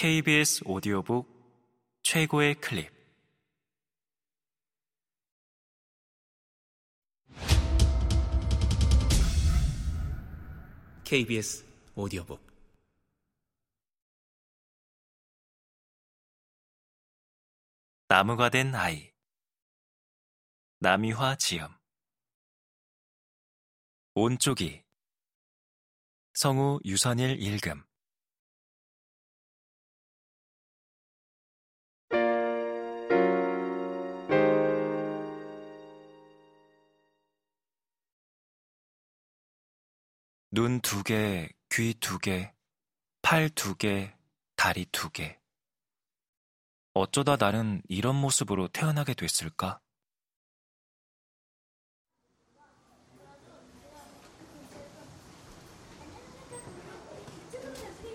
KBS 오디오북 최고의 클립. KBS 오디오북. 나무가 된 아이. 남이화 지음 온쪽이. 성우 유선일 읽음 눈 두 개, 귀 두 개, 팔 두 개, 다리 두 개. 어쩌다 나는 이런 모습으로 태어나게 됐을까?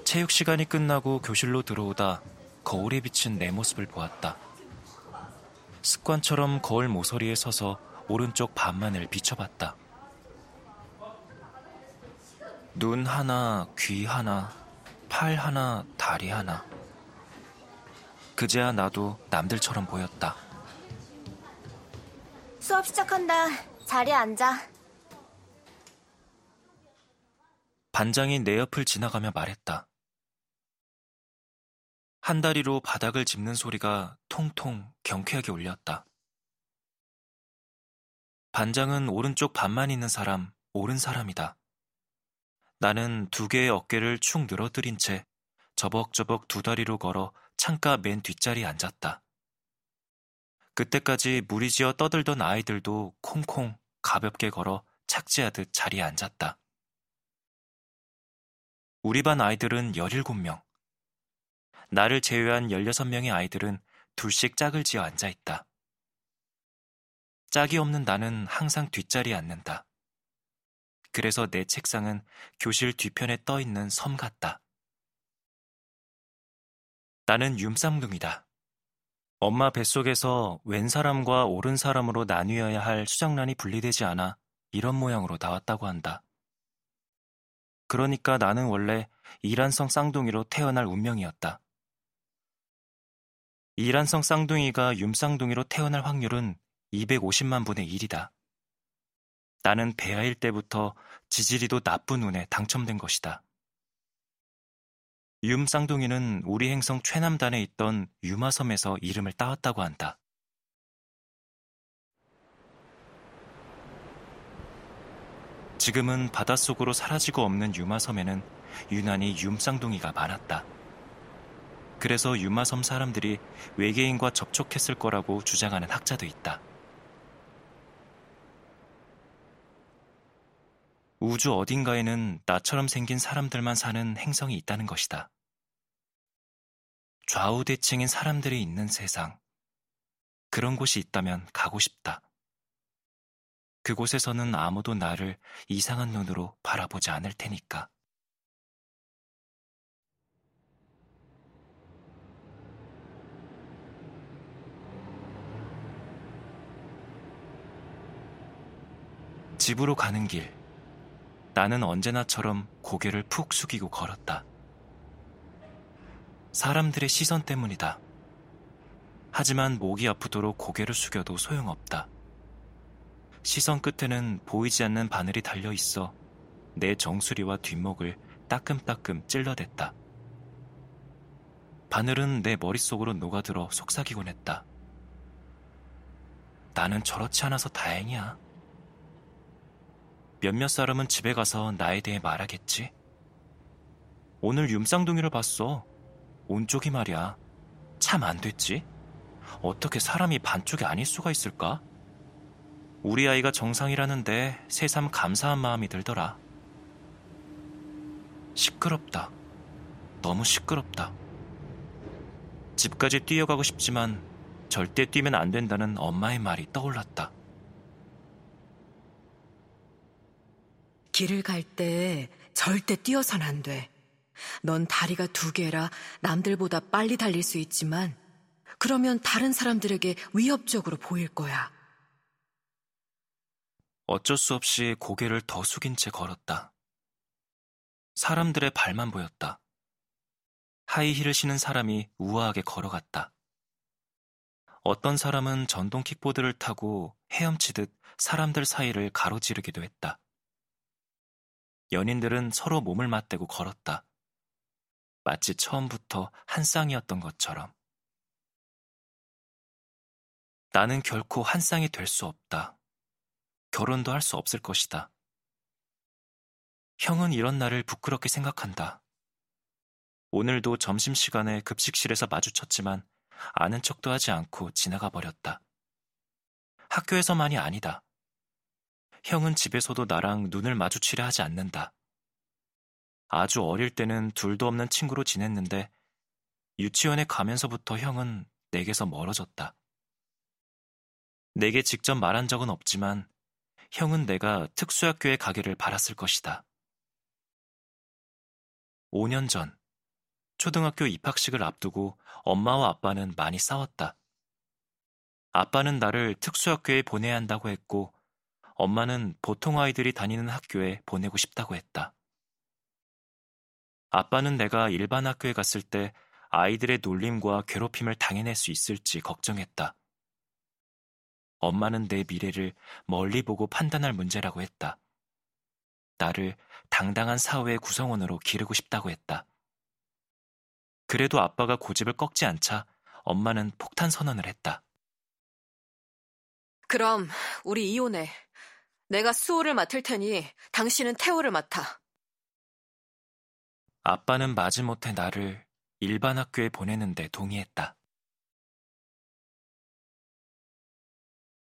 체육 시간이 끝나고 교실로 들어오다 거울에 비친 내 모습을 보았다. 습관처럼 거울 모서리에 서서 오른쪽 반만을 비춰봤다. 눈 하나, 귀 하나, 팔 하나, 다리 하나. 그제야 나도 남들처럼 보였다. 수업 시작한다. 자리에 앉아. 반장이 내 옆을 지나가며 말했다. 한 다리로 바닥을 짚는 소리가 통통 경쾌하게 울렸다. 반장은 오른쪽 반만 있는 사람, 옳은 사람이다. 나는 두 개의 어깨를 축 늘어뜨린 채 저벅저벅 두 다리로 걸어 창가 맨 뒷자리에 앉았다. 그때까지 무리지어 떠들던 아이들도 콩콩 가볍게 걸어 착지하듯 자리에 앉았다. 우리 반 아이들은 17명. 나를 제외한 16명의 아이들은 둘씩 짝을 지어 앉아 있다. 짝이 없는 나는 항상 뒷자리에 앉는다. 그래서 내 책상은 교실 뒤편에 떠 있는 섬 같다. 나는 윰쌍둥이다. 엄마 뱃속에서 왼 사람과 오른 사람으로 나뉘어야 할 수정란이 분리되지 않아 이런 모양으로 나왔다고 한다. 그러니까 나는 원래 이란성 쌍둥이로 태어날 운명이었다. 이란성 쌍둥이가 윰쌍둥이로 태어날 확률은 250만 분의 1이다. 나는 배아일 때부터 지지리도 나쁜 운에 당첨된 것이다. 윰 쌍둥이는 우리 행성 최남단에 있던 유마섬에서 이름을 따왔다고 한다. 지금은 바닷속으로 사라지고 없는 유마섬에는 유난히 윰 쌍둥이가 많았다. 그래서 유마섬 사람들이 외계인과 접촉했을 거라고 주장하는 학자도 있다. 우주 어딘가에는 나처럼 생긴 사람들만 사는 행성이 있다는 것이다. 좌우대칭인 사람들이 있는 세상. 그런 곳이 있다면 가고 싶다. 그곳에서는 아무도 나를 이상한 눈으로 바라보지 않을 테니까. 집으로 가는 길. 나는 언제나처럼 고개를 푹 숙이고 걸었다. 사람들의 시선 때문이다. 하지만 목이 아프도록 고개를 숙여도 소용없다. 시선 끝에는 보이지 않는 바늘이 달려 있어 내 정수리와 뒷목을 따끔따끔 찔러댔다. 바늘은 내 머릿속으로 녹아들어 속삭이곤 했다. 나는 저렇지 않아서 다행이야. 몇몇 사람은 집에 가서 나에 대해 말하겠지. 오늘 윰쌍둥이를 봤어. 온쪽이 말이야. 참 안 됐지? 어떻게 사람이 반쪽이 아닐 수가 있을까? 우리 아이가 정상이라는데 새삼 감사한 마음이 들더라. 시끄럽다. 너무 시끄럽다. 집까지 뛰어가고 싶지만 절대 뛰면 안 된다는 엄마의 말이 떠올랐다. 길을 갈 때 절대 뛰어선 안 돼. 넌 다리가 두 개라 남들보다 빨리 달릴 수 있지만 그러면 다른 사람들에게 위협적으로 보일 거야. 어쩔 수 없이 고개를 더 숙인 채 걸었다. 사람들의 발만 보였다. 하이힐을 신은 사람이 우아하게 걸어갔다. 어떤 사람은 전동 킥보드를 타고 헤엄치듯 사람들 사이를 가로지르기도 했다. 연인들은 서로 몸을 맞대고 걸었다. 마치 처음부터 한 쌍이었던 것처럼. 나는 결코 한 쌍이 될 수 없다. 결혼도 할 수 없을 것이다. 형은 이런 나를 부끄럽게 생각한다. 오늘도 점심시간에 급식실에서 마주쳤지만 아는 척도 하지 않고 지나가 버렸다. 학교에서만이 아니다. 형은 집에서도 나랑 눈을 마주치려 하지 않는다. 아주 어릴 때는 둘도 없는 친구로 지냈는데 유치원에 가면서부터 형은 내게서 멀어졌다. 내게 직접 말한 적은 없지만 형은 내가 특수학교에 가기를 바랐을 것이다. 5년 전, 초등학교 입학식을 앞두고 엄마와 아빠는 많이 싸웠다. 아빠는 나를 특수학교에 보내야 한다고 했고, 엄마는 보통 아이들이 다니는 학교에 보내고 싶다고 했다. 아빠는 내가 일반 학교에 갔을 때 아이들의 놀림과 괴롭힘을 당해낼 수 있을지 걱정했다. 엄마는 내 미래를 멀리 보고 판단할 문제라고 했다. 나를 당당한 사회의 구성원으로 기르고 싶다고 했다. 그래도 아빠가 고집을 꺾지 않자 엄마는 폭탄 선언을 했다. 그럼 우리 이혼해. 내가 수호를 맡을 테니 당신은 태호를 맡아. 아빠는 마지못해 나를 일반 학교에 보내는데 동의했다.